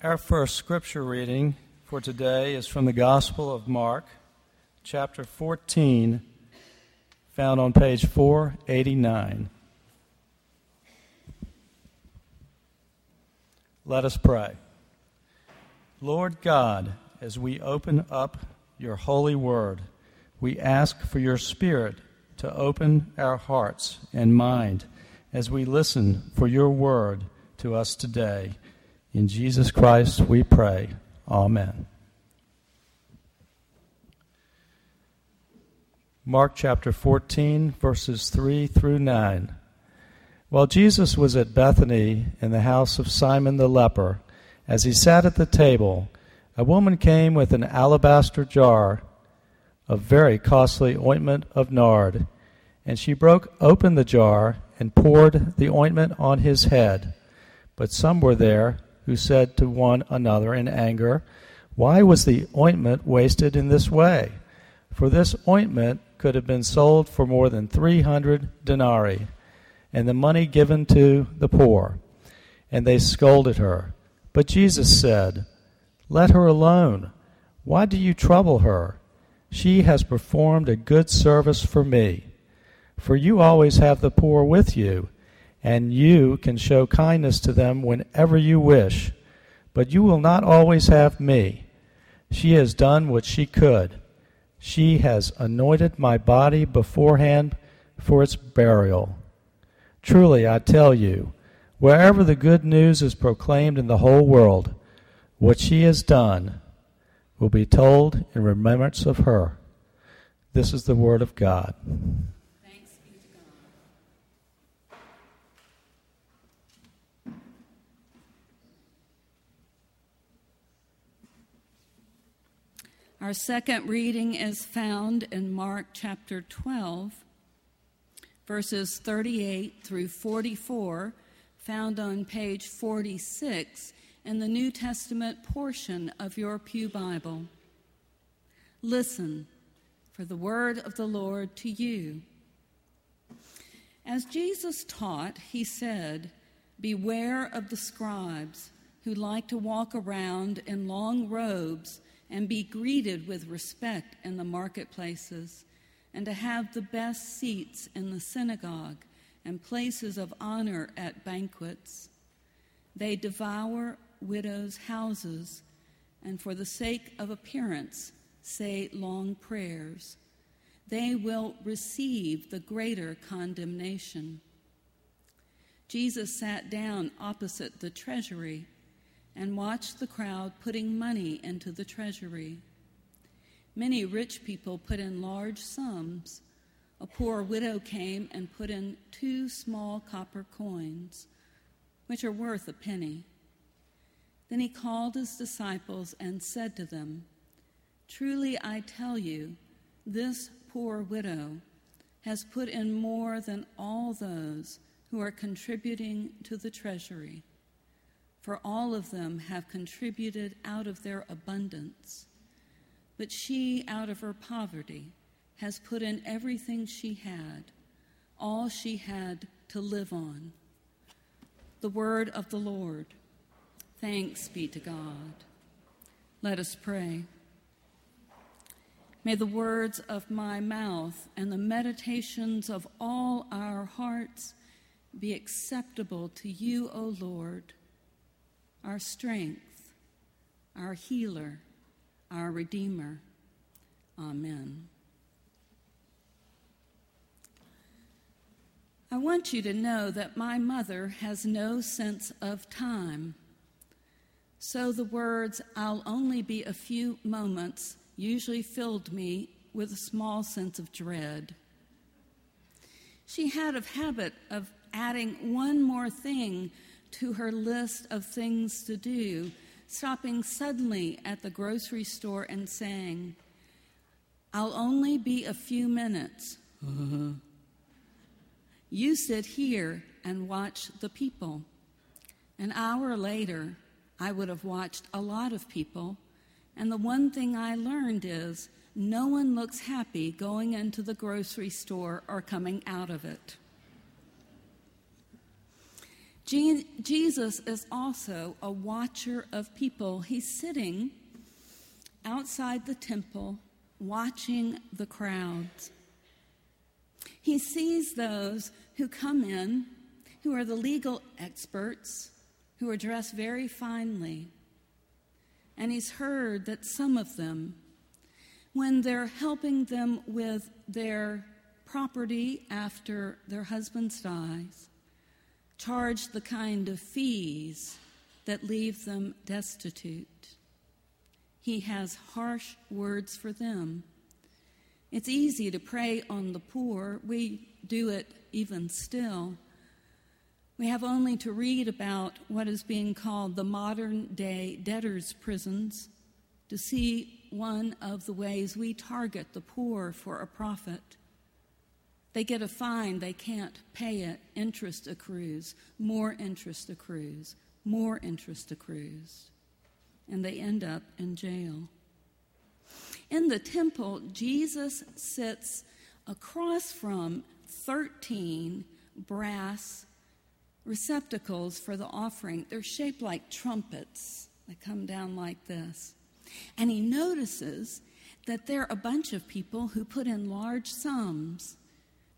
Our first scripture reading for today is from the Gospel of Mark, chapter 14, found on page 489. Let us pray. Lord God, as we open up your holy word, we ask for your Spirit to open our hearts and mind as we listen for your word to us today. In Jesus Christ we pray. Amen. Mark chapter 14, verses 3 through 9. While Jesus was at Bethany in the house of Simon the leper, as he sat at the table, a woman came with an alabaster jar of very costly ointment of nard, and she broke open the jar and poured the ointment on his head. But some were there who said to one another in anger, Why was the ointment wasted in this way? For this ointment could have been sold for more than three hundred denarii, and the money given to the poor. And they scolded her. But Jesus said, Let her alone. Why do you trouble her? She has performed a good service for me. For you always have the poor with you and you can show kindness to them whenever you wish. But you will not always have me. She has done what she could. She has anointed my body beforehand for its burial. Truly, I tell you, wherever the good news is proclaimed in the whole world, what she has done will be told in remembrance of her. This is the word of God. Our second reading is found in Mark chapter 12, verses 38 through 44, found on page 46 in the New Testament portion of your Pew Bible. Listen for the word of the Lord to you. As Jesus taught, he said, Beware of the scribes who like to walk around in long robes and be greeted with respect in the marketplaces, and to have the best seats in the synagogue and places of honor at banquets. They devour widows' houses, and for the sake of appearance, say long prayers. They will receive the greater condemnation. Jesus sat down opposite the treasury and watched the crowd putting money into the treasury. Many rich people put in large sums. A poor widow came and put in two small copper coins, which are worth a penny. Then he called his disciples and said to them, Truly I tell you, this poor widow has put in more than all those who are contributing to the treasury for all of them have contributed out of their abundance. But she, out of her poverty, has put in everything she had, all she had to live on. The word of the Lord. Thanks be to God. Let us pray. May the words of my mouth and the meditations of all our hearts be acceptable to you, O Lord our strength, our healer, our Redeemer. Amen. I want you to know that my mother has no sense of time. So the words, I'll only be a few moments, usually filled me with a small sense of dread. She had a habit of adding one more thing to her list of things to do, stopping suddenly at the grocery store and saying, I'll only be a few minutes. Uh-huh. You sit here and watch the people. An hour later, I would have watched a lot of people, and the one thing I learned is no one looks happy going into the grocery store or coming out of it. Jesus is also a watcher of people. He's sitting outside the temple watching the crowds. He sees those who come in, who are the legal experts, who are dressed very finely. And he's heard that some of them, when they're helping them with their property after their husbands dies, charge the kind of fees that leave them destitute. He has harsh words for them. It's easy to prey on the poor. We do it even still. We have only to read about what is being called the modern day debtors' prisons to see one of the ways we target the poor for a profit. They get a fine, they can't pay it. Interest accrues, more interest accrues, more interest accrues, and they end up in jail. In the temple, Jesus sits across from 13 brass receptacles for the offering. They're shaped like trumpets, they come down like this. And he notices that there are a bunch of people who put in large sums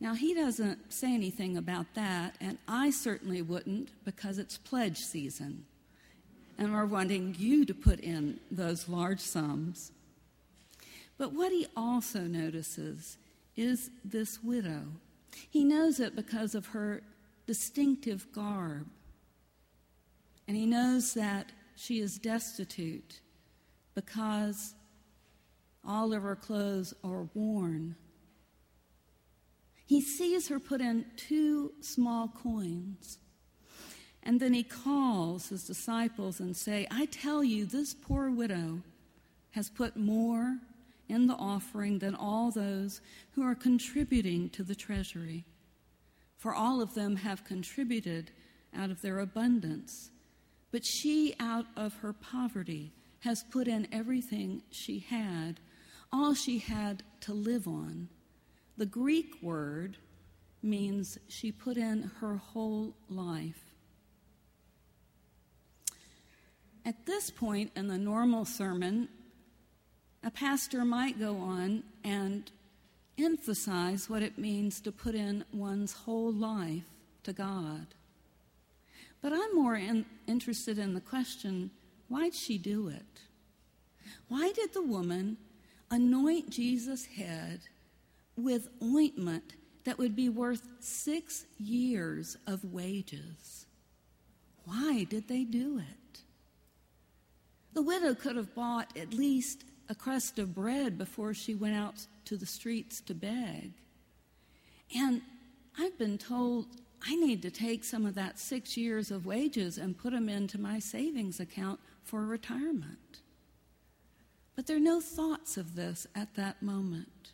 now, he doesn't say anything about that, and I certainly wouldn't because it's pledge season. And we're wanting you to put in those large sums. But what he also notices is this widow. He knows it because of her distinctive garb. And he knows that she is destitute because all of her clothes are worn he sees her put in two small coins. And then he calls his disciples and say, I tell you, this poor widow has put more in the offering than all those who are contributing to the treasury. For all of them have contributed out of their abundance. But she, out of her poverty, has put in everything she had, all she had to live on. The Greek word means she put in her whole life. At this point in the normal sermon, a pastor might go on and emphasize what it means to put in one's whole life to God. But I'm more in, interested in the question why'd she do it? Why did the woman anoint Jesus' head with ointment that would be worth six years of wages. Why did they do it? The widow could have bought at least a crust of bread before she went out to the streets to beg. And I've been told I need to take some of that six years of wages and put them into my savings account for retirement. But there are no thoughts of this at that moment.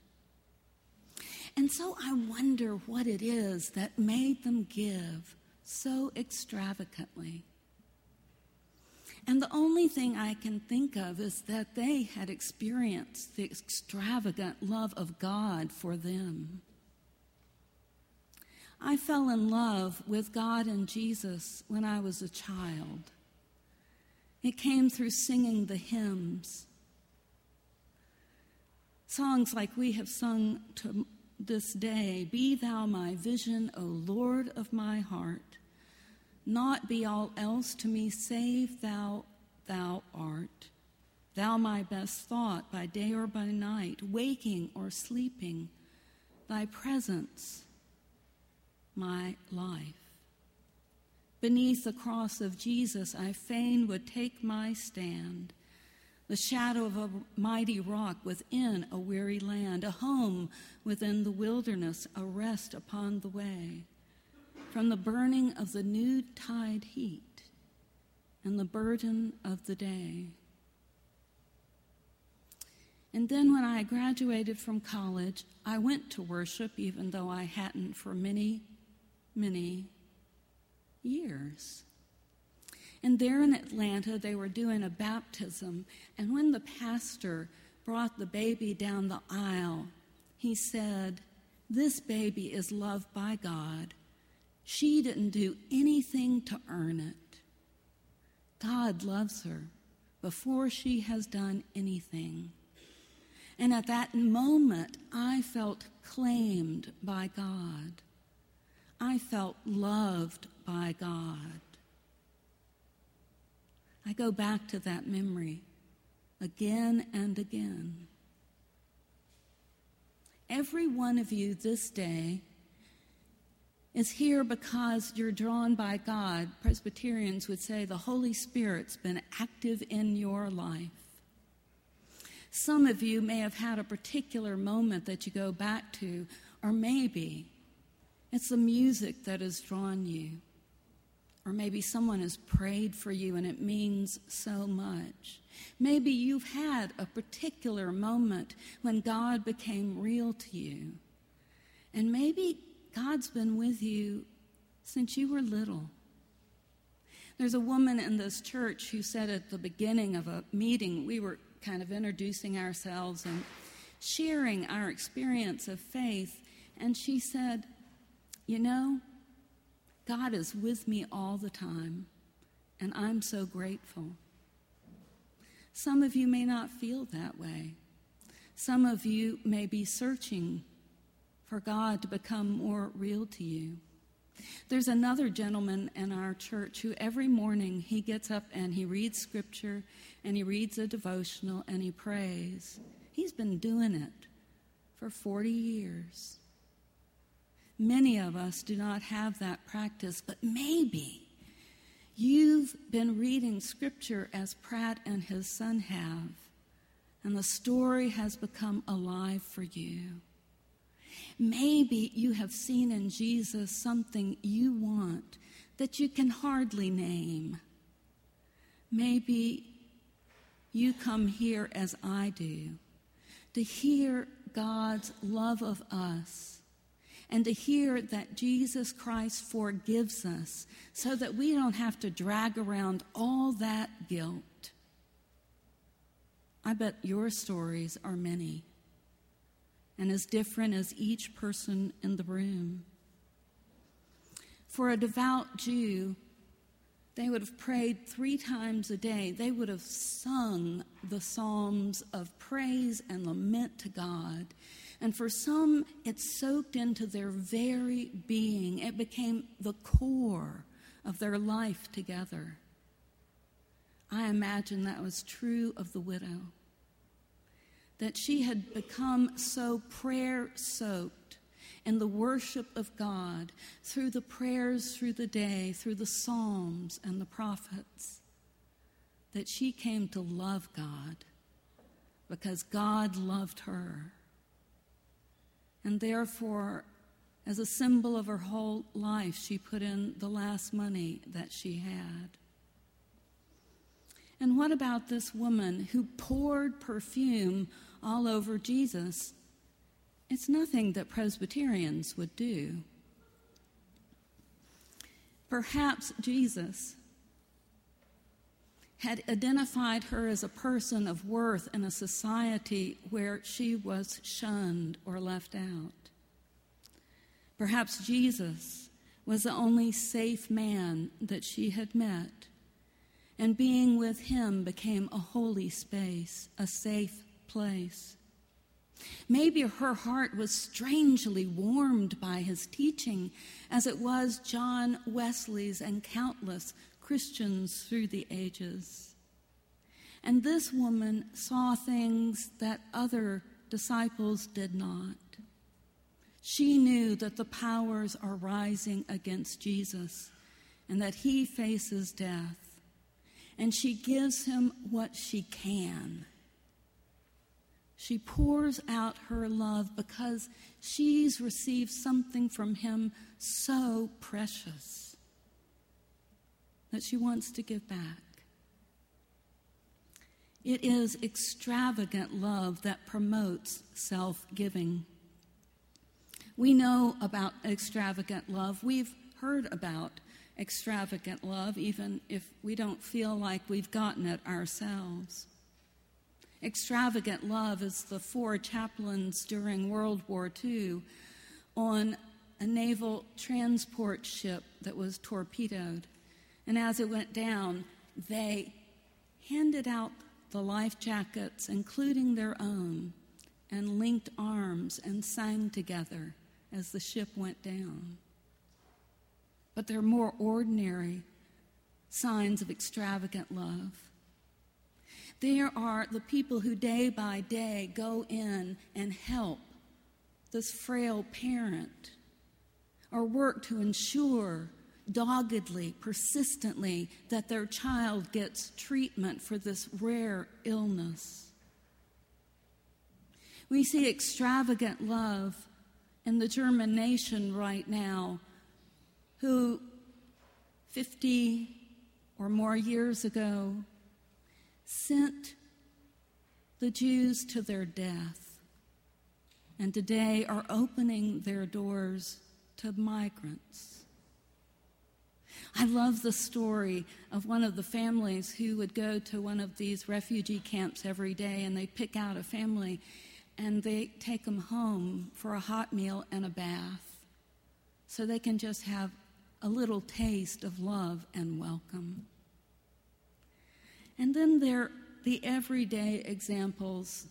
And so I wonder what it is that made them give so extravagantly. And the only thing I can think of is that they had experienced the extravagant love of God for them. I fell in love with God and Jesus when I was a child. It came through singing the hymns. Songs like we have sung to this day, Be thou my vision, O Lord of my heart. Not be all else to me save thou, thou art. Thou my best thought by day or by night, waking or sleeping, thy presence, my life. Beneath the cross of Jesus, I fain would take my stand the shadow of a mighty rock within a weary land, a home within the wilderness, a rest upon the way, from the burning of the new tide heat and the burden of the day. And then when I graduated from college, I went to worship, even though I hadn't for many, many years. And there in Atlanta, they were doing a baptism. And when the pastor brought the baby down the aisle, he said, This baby is loved by God, She didn't do anything to earn it. God loves her before she has done anything. And at that moment, I felt claimed by God. I felt loved by God. I go back to that memory again and again. Every one of you this day is here because you're drawn by God. Presbyterians would say the Holy Spirit's been active in your life. Some of you may have had a particular moment that you go back to, or maybe it's the music that has drawn you. Or maybe someone has prayed for you and it means so much. Maybe you've had a particular moment when God became real to you. And maybe God's been with you since you were little. There's a woman in this church who said at the beginning of a meeting, we were kind of introducing ourselves and sharing our experience of faith. And she said, You know, God is with me all the time, and I'm so grateful. Some of you may not feel that way. Some of you may be searching for God to become more real to you. There's another gentleman in our church who every morning he gets up and he reads scripture and he reads a devotional and he prays. He's been doing it for 40 years. Many of us do not have that practice, but maybe you've been reading scripture as Pratt and his son have, and the story has become alive for you. Maybe you have seen in Jesus something you want that you can hardly name. Maybe you come here as I do to hear God's love of us and to hear that Jesus Christ forgives us so that we don't have to drag around all that guilt. I bet your stories are many and as different as each person in the room. For a devout Jew, they would have prayed three times a day. They would have sung the psalms of praise and lament to God. And for some, it soaked into their very being. It became the core of their life together. I imagine that was true of the widow that she had become so prayer soaked in the worship of God through the prayers through the day, through the Psalms and the prophets, that she came to love God because God loved her. And therefore, as a symbol of her whole life, she put in the last money that she had. And what about this woman who poured perfume all over Jesus, it's nothing that Presbyterians would do. Perhaps Jesus had identified her as a person of worth in a society where she was shunned or left out. Perhaps Jesus was the only safe man that she had met, and being with him became a holy space, a safe place. Maybe her heart was strangely warmed by his teaching, as it was John Wesley's and countless Christians through the ages. And this woman saw things that other disciples did not. She knew that the powers are rising against Jesus and that he faces death. And she gives him what she can she pours out her love because she's received something from him so precious that she wants to give back. It is extravagant love that promotes self giving. We know about extravagant love. We've heard about extravagant love, even if we don't feel like we've gotten it ourselves. Extravagant love, as the four chaplains during World War II on a naval transport ship that was torpedoed. And as it went down, they handed out the life jackets, including their own, and linked arms and sang together as the ship went down. But they're more ordinary signs of extravagant love. There are the people who day by day go in and help this frail parent or work to ensure doggedly, persistently, that their child gets treatment for this rare illness. We see extravagant love in the German nation right now, who 50 or more years ago sent the Jews to their death, and today are opening their doors to migrants. I love the story of one of the families who would go to one of these refugee camps every day and they pick out a family and they take them home for a hot meal and a bath so they can just have a little taste of love and welcome. And then there are the everyday examples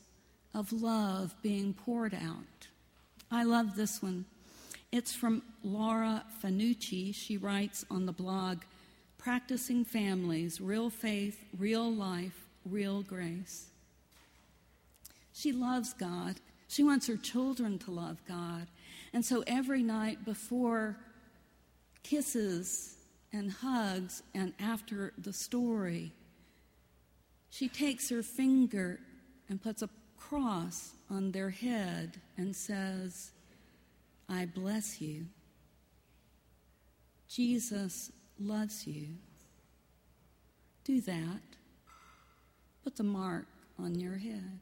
of love being poured out. I love this one. It's from Laura Fanucci. She writes on the blog Practicing Families Real Faith, Real Life, Real Grace. She loves God. She wants her children to love God. And so every night before kisses and hugs and after the story, she takes her finger and puts a cross on their head and says, I bless you. Jesus loves you. Do that. Put the mark on your head.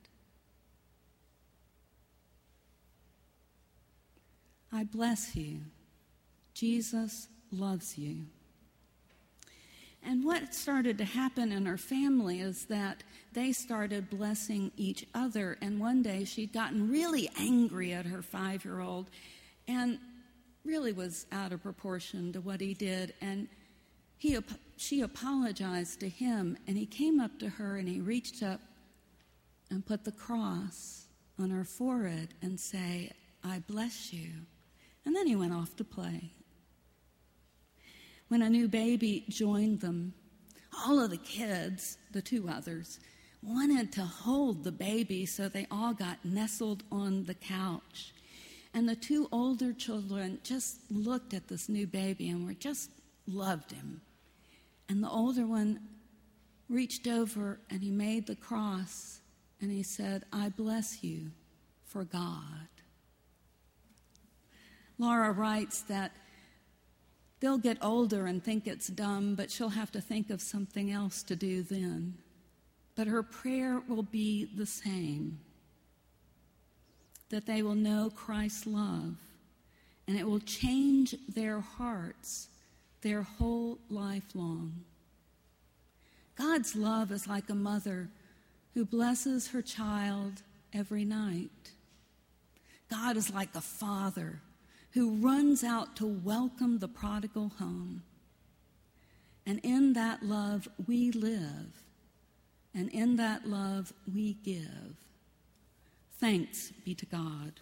I bless you. Jesus loves you. And what started to happen in her family is that they started blessing each other. And one day she'd gotten really angry at her five year old and really was out of proportion to what he did. And he, she apologized to him, and he came up to her and he reached up and put the cross on her forehead and say, I bless you. And then he went off to play. When a new baby joined them, all of the kids, the two others, wanted to hold the baby, so they all got nestled on the couch. And the two older children just looked at this new baby and were just loved him. And the older one reached over and he made the cross and he said, I bless you for God. Laura writes that they'll get older and think it's dumb, but she'll have to think of something else to do then. But her prayer will be the same that they will know Christ's love, and it will change their hearts their whole life long. God's love is like a mother who blesses her child every night. God is like a father who runs out to welcome the prodigal home. And in that love we live, and in that love we give. Thanks be to God.